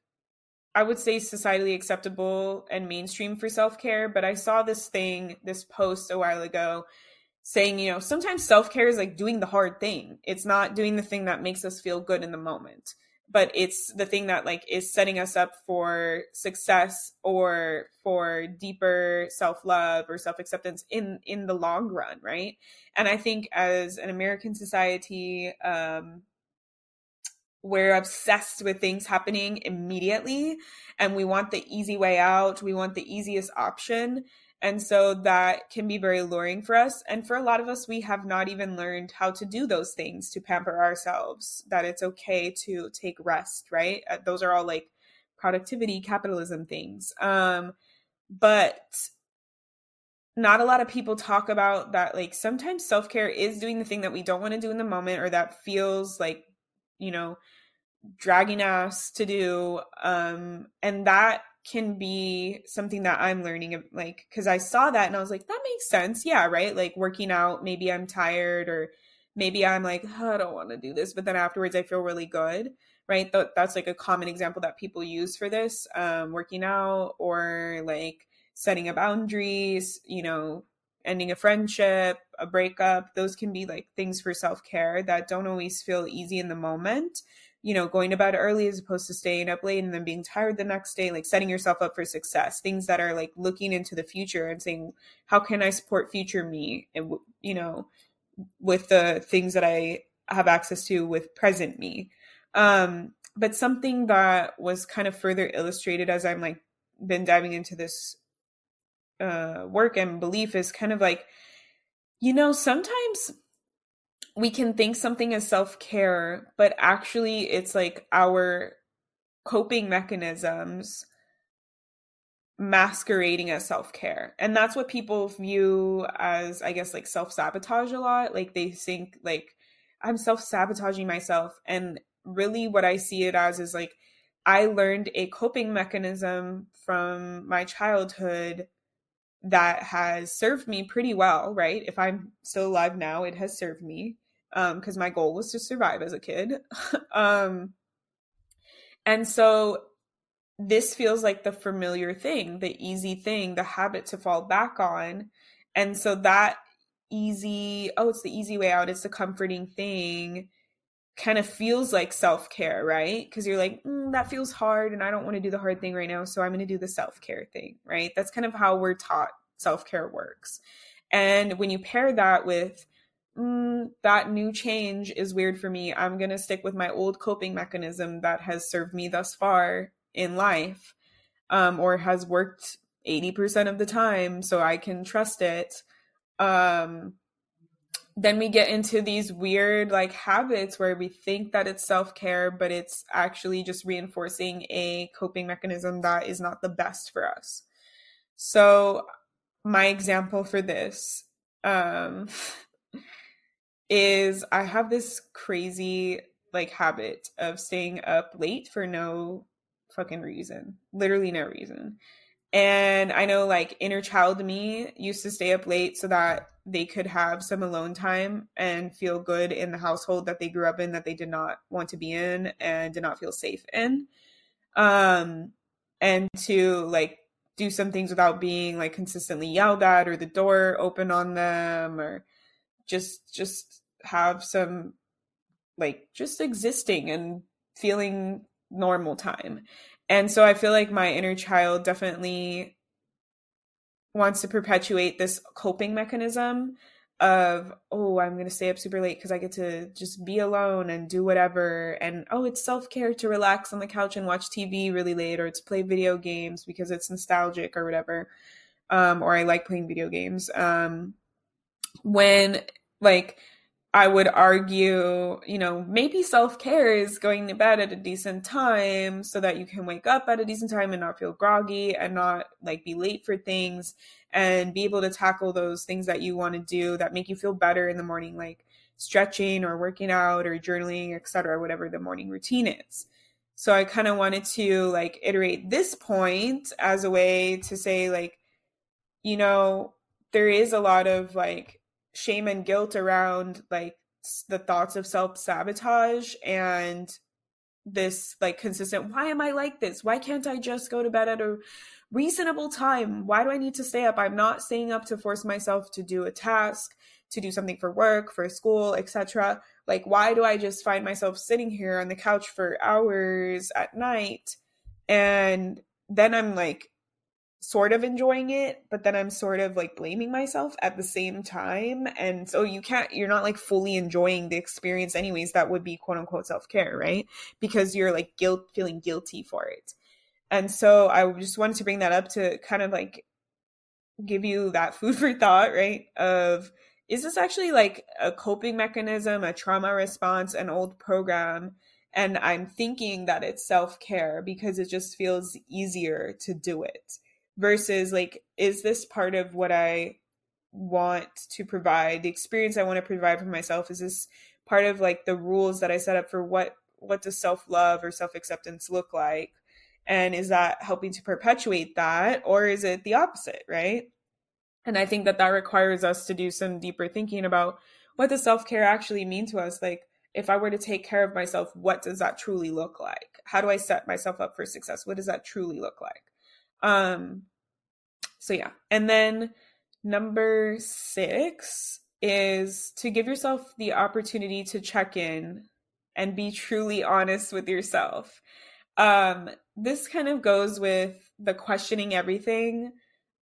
I would say societally acceptable and mainstream for self care, but I saw this thing, this post a while ago saying, you know, sometimes self care is like doing the hard thing. It's not doing the thing that makes us feel good in the moment but it's the thing that like is setting us up for success or for deeper self-love or self-acceptance in in the long run right? And i think as an american society um we're obsessed with things happening immediately and we want the easy way out we want the easiest option and so that can be very alluring for us. And for a lot of us, we have not even learned how to do those things to pamper ourselves, that it's okay to take rest, right? Uh, those are all like productivity, capitalism things. Um, but not a lot of people talk about that. Like sometimes self care is doing the thing that we don't want to do in the moment or that feels like, you know, dragging us to do. Um, and that can be something that I'm learning like cuz I saw that and I was like that makes sense. Yeah, right? Like working out, maybe I'm tired or maybe I'm like oh, I don't want to do this, but then afterwards I feel really good, right? Th- that's like a common example that people use for this um working out or like setting a boundaries, you know, ending a friendship, a breakup, those can be like things for self-care that don't always feel easy in the moment you know, going to bed early as opposed to staying up late and then being tired the next day, like setting yourself up for success, things that are like looking into the future and saying, how can I support future me? And, you know, with the things that I have access to with present me. Um, but something that was kind of further illustrated as I'm like been diving into this uh, work and belief is kind of like, you know, sometimes we can think something is self care, but actually it's like our coping mechanisms masquerading as self care. And that's what people view as, I guess, like self sabotage a lot. Like they think, like, I'm self sabotaging myself. And really, what I see it as is like, I learned a coping mechanism from my childhood that has served me pretty well, right? If I'm still alive now, it has served me because um, my goal was to survive as a kid. um, and so this feels like the familiar thing, the easy thing, the habit to fall back on. And so that easy, oh, it's the easy way out, it's the comforting thing kind of feels like self care, right? Because you're like, mm, that feels hard and I don't want to do the hard thing right now. So I'm going to do the self care thing, right? That's kind of how we're taught self care works. And when you pair that with mm, that new change is weird for me. I'm going to stick with my old coping mechanism that has served me thus far in life um, or has worked 80% of the time so I can trust it. Um, then we get into these weird like habits where we think that it's self-care but it's actually just reinforcing a coping mechanism that is not the best for us so my example for this um is I have this crazy like habit of staying up late for no fucking reason. Literally no reason. And I know like inner child me used to stay up late so that they could have some alone time and feel good in the household that they grew up in that they did not want to be in and did not feel safe in. Um and to like do some things without being like consistently yelled at or the door open on them or just just have some like just existing and feeling normal time. And so I feel like my inner child definitely wants to perpetuate this coping mechanism of oh i'm going to stay up super late because i get to just be alone and do whatever and oh it's self-care to relax on the couch and watch tv really late or to play video games because it's nostalgic or whatever um, or i like playing video games um, when like I would argue, you know, maybe self care is going to bed at a decent time so that you can wake up at a decent time and not feel groggy and not like be late for things and be able to tackle those things that you want to do that make you feel better in the morning, like stretching or working out or journaling, etc., whatever the morning routine is. So I kind of wanted to like iterate this point as a way to say, like, you know, there is a lot of like shame and guilt around like the thoughts of self sabotage and this like consistent why am i like this? Why can't i just go to bed at a reasonable time? Why do i need to stay up? I'm not staying up to force myself to do a task to do something for work for school etc like why do i just find myself sitting here on the couch for hours at night? And then i'm like sort of enjoying it, but then I'm sort of like blaming myself at the same time. And so you can't, you're not like fully enjoying the experience, anyways. That would be quote unquote self care, right? Because you're like guilt, feeling guilty for it. And so I just wanted to bring that up to kind of like give you that food for thought, right? Of is this actually like a coping mechanism, a trauma response, an old program? And I'm thinking that it's self care because it just feels easier to do it versus like is this part of what i want to provide the experience i want to provide for myself? Is this part of like the rules that i set up for what what does self-love or self-acceptance look like? And is that helping to perpetuate that or is it the opposite right? And i think that that requires us to do some deeper thinking about what does self-care actually mean to us? Like if i were to take care of myself what does that truly look like? How do i set myself up for success? What does that truly look like um, so yeah. And then number six is to give yourself the opportunity to check in and be truly honest with yourself. Um, this kind of goes with the questioning everything,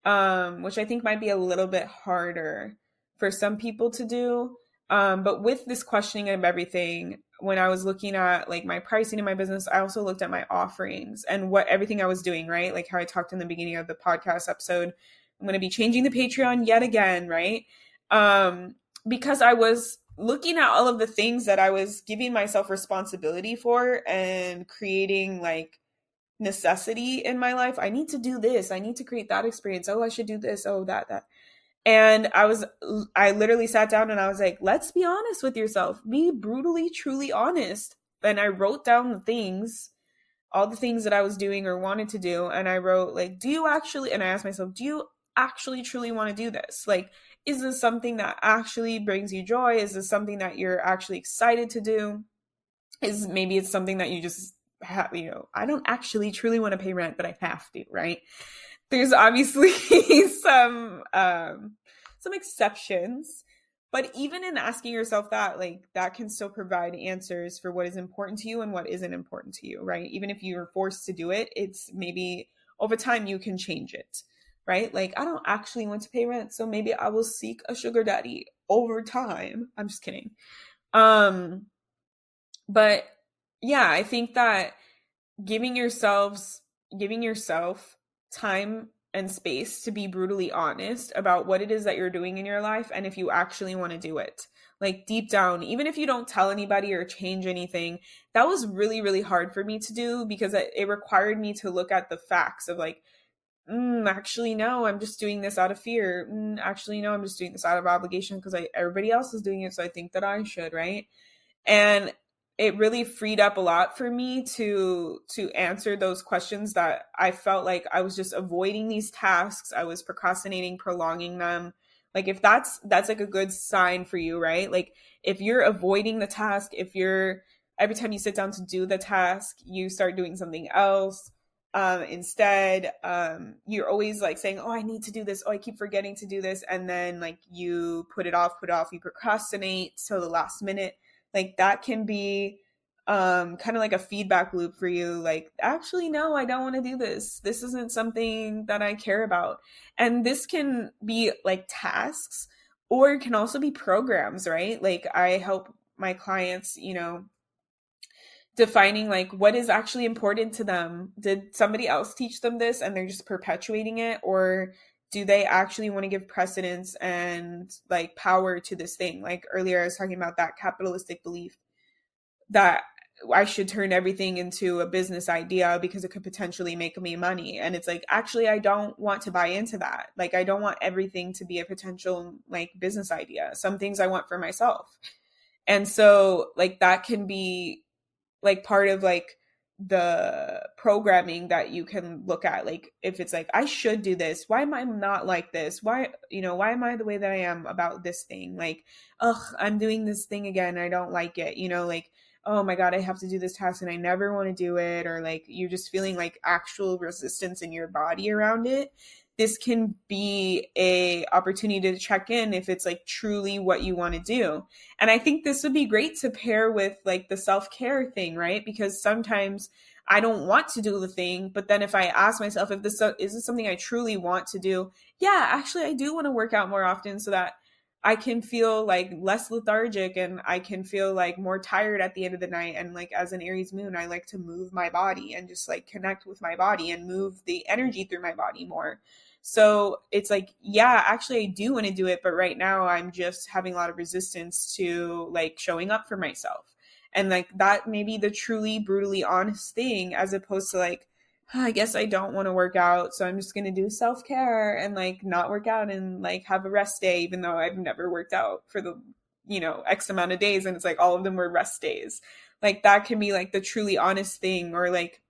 um, which I think might be a little bit harder for some people to do. Um, but with this questioning of everything, when I was looking at like my pricing in my business, I also looked at my offerings and what everything I was doing, right? Like how I talked in the beginning of the podcast episode. I'm going to be changing the Patreon yet again, right? Um, because I was looking at all of the things that I was giving myself responsibility for and creating like necessity in my life. I need to do this. I need to create that experience. Oh, I should do this. Oh, that, that. And I was, I literally sat down and I was like, let's be honest with yourself. Be brutally, truly honest. And I wrote down the things, all the things that I was doing or wanted to do. And I wrote, like, do you actually, and I asked myself, do you actually truly want to do this? Like, is this something that actually brings you joy? Is this something that you're actually excited to do? Is maybe it's something that you just have, you know, I don't actually truly want to pay rent, but I have to, right? There's obviously some um some exceptions but even in asking yourself that like that can still provide answers for what is important to you and what isn't important to you right? Even if you're forced to do it it's maybe over time you can change it right? Like i don't actually want to pay rent so maybe i will seek a sugar daddy over time. I'm just kidding. Um but yeah i think that giving yourselves giving yourself time and space to be brutally honest about what it is that you're doing in your life and if you actually want to do it. Like deep down, even if you don't tell anybody or change anything, that was really, really hard for me to do because it, required me to look at the facts of like, mm, actually, no, I'm just doing this out of fear. Mm, actually, no, I'm just doing this out of obligation because everybody else is doing it. So I think that I should, right? And it really freed up a lot for me to to answer those questions that I felt like I was just avoiding these tasks. I was procrastinating, prolonging them. Like if that's that's like a good sign for you, right? Like if you're avoiding the task, if you're every time you sit down to do the task, you start doing something else. Um, instead, um, you're always like saying, "Oh, I need to do this. Oh, I keep forgetting to do this," and then like you put it off, put it off. You procrastinate till the last minute like that can be um kind of like a feedback loop for you like actually no i don't want to do this. This isn't something that i care about. And this can be like tasks or it can also be programs right? Like i help my clients you know defining like what is actually important to them. Did somebody else teach them this and they're just perpetuating it or do they actually want to give precedence and like power to this thing like earlier i was talking about that capitalistic belief that I should turn everything into a business idea because it could potentially make me money. And it's like, actually, I don't want to buy into that. Like, I don't want everything to be a potential like business idea. Some things I want for myself. And so, like, that can be like part of like the programming that you can look at. Like, if it's like, I should do this, why am I not like this? Why, you know, why am I the way that I am about this thing? Like, ugh, I'm doing this thing again. I don't like it, you know, like, oh my god i have to do this task and i never want to do it or like you're just feeling like actual resistance in your body around it this can be a opportunity to check in if it's like truly what you want to do and i think this would be great to pair with like the self-care thing right because sometimes i don't want to do the thing but then if i ask myself if this is this something i truly want to do yeah actually i do want to work out more often so that I can feel like less lethargic and I can feel like more tired at the end of the night. And like as an Aries moon, I like to move my body and just like connect with my body and move the energy through my body more. So it's like, yeah, actually, I do want to do it, but right now I'm just having a lot of resistance to like showing up for myself. And like that may be the truly brutally honest thing as opposed to like, I guess I don't want to work out, so I'm just going to do self care and like not work out and like have a rest day, even though I've never worked out for the, you know, X amount of days. And it's like all of them were rest days. Like that can be like the truly honest thing. Or like,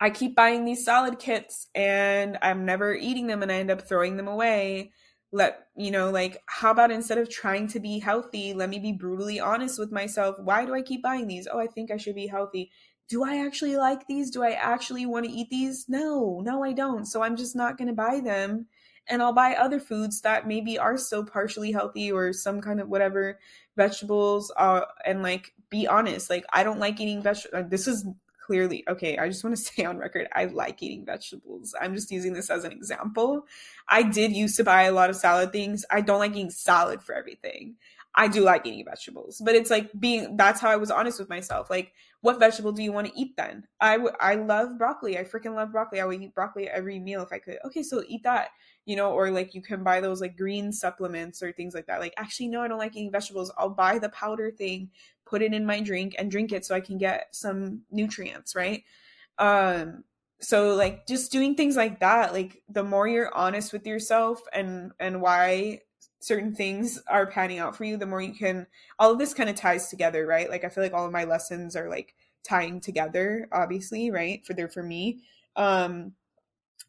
I keep buying these salad kits and I'm never eating them and I end up throwing them away. Let, you know, like, how about instead of trying to be healthy, let me be brutally honest with myself. Why do I keep buying these? Oh, I think I should be healthy do I actually like these? Do I actually want to eat these? No, no, I don't. So I'm just not going to buy them. And I'll buy other foods that maybe are still partially healthy or some kind of whatever vegetables. Uh, and like, be honest, like, I don't like eating vegetables. This is clearly okay. I just want to say on record, I like eating vegetables. I'm just using this as an example. I did used to buy a lot of salad things. I don't like eating salad for everything. I do like eating vegetables, but it's like being that's how I was honest with myself. Like, what vegetable do you want to eat then? I, w- I love broccoli. I freaking love broccoli. I would eat broccoli every meal if I could. Okay, so eat that, you know, or like you can buy those like green supplements or things like that. Like, actually, no, I don't like eating vegetables. I'll buy the powder thing, put it in my drink, and drink it so I can get some nutrients, right? Um, so like just doing things like that like the more you're honest with yourself and and why certain things are panning out for you, the more you can all of this kind of ties together, right? Like I feel like all of my lessons are like tying together, obviously, right? For there for me. Um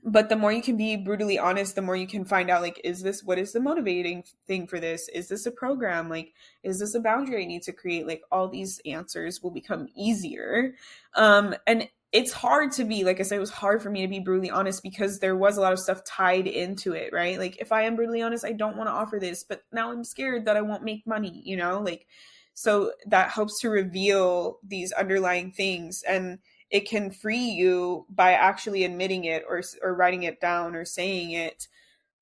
but the more you can be brutally honest, the more you can find out like is this what is the motivating thing for this? Is this a program? Like is this a boundary I need to create? Like all these answers will become easier. Um and it's hard to be like i said it was hard for me to be brutally honest because there was a lot of stuff tied into it right like if i am brutally honest i don't want to offer this but now i'm scared that i won't make money you know like so that helps to reveal these underlying things and it can free you by actually admitting it or or writing it down or saying it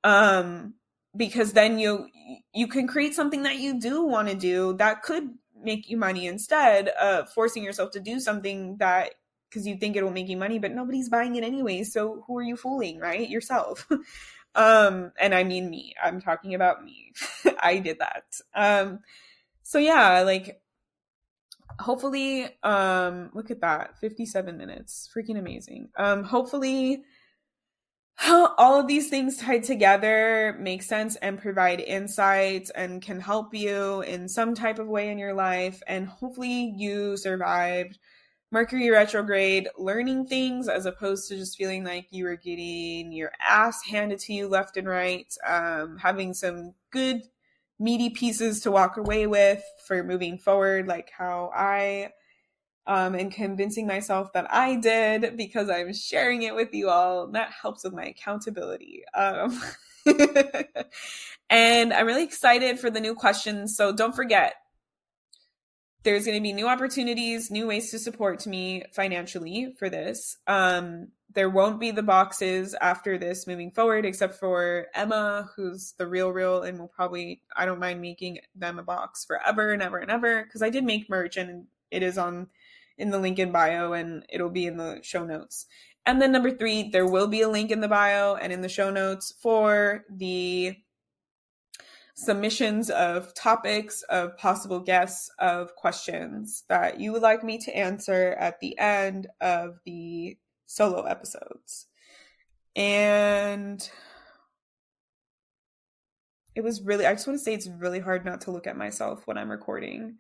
um because then you you can create something that you do want to do that could make you money instead of forcing yourself to do something that because you think it'll make you money, but nobody's buying it anyway. So who are you fooling, right? Yourself. um, and I mean me. I'm talking about me. I did that. Um, so yeah, like hopefully, um, look at that, 57 minutes, freaking amazing. Um, hopefully all of these things tied together make sense and provide insights and can help you in some type of way in your life and hopefully you survived Mercury retrograde, learning things as opposed to just feeling like you were getting your ass handed to you left and right, um, having some good, meaty pieces to walk away with for moving forward, like how I um, and convincing myself that I did because I'm sharing it with you all. That helps with my accountability. Um, and I'm really excited for the new questions. So don't forget, there's going to be new opportunities, new ways to support me financially for this. Um, there won't be the boxes after this moving forward, except for Emma, who's the real, real, and will probably, I don't mind making them a box forever and ever and ever because I did make merch and it is on in the link in bio and it'll be in the show notes. And then number three, there will be a link in the bio and in the show notes for the submissions of topics, of possible guests, of questions that you would like me to answer at the end of the solo episodes. And it was really I just want to say it's really hard not to look at myself when I'm recording.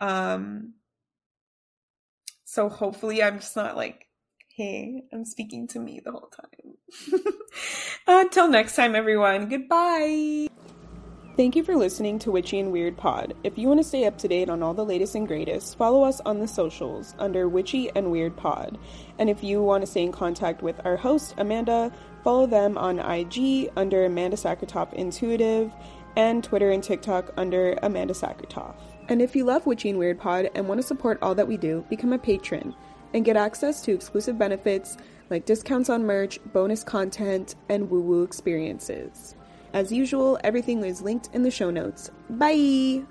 Um so hopefully I'm just not like hey, I'm speaking to me the whole time. Until next time everyone, goodbye. Thank you for listening to Witchy and Weird Pod. If you want to stay up to date on all the latest and greatest, follow us on the socials under Witchy and Weird Pod. And if you want to stay in contact with our host, Amanda, follow them on IG under Amanda Sakratoff Intuitive and Twitter and TikTok under Amanda Sakratoff. And if you love Witchy and Weird Pod and want to support all that we do, become a patron and get access to exclusive benefits like discounts on merch, bonus content, and woo woo experiences. As usual, everything is linked in the show notes. Bye!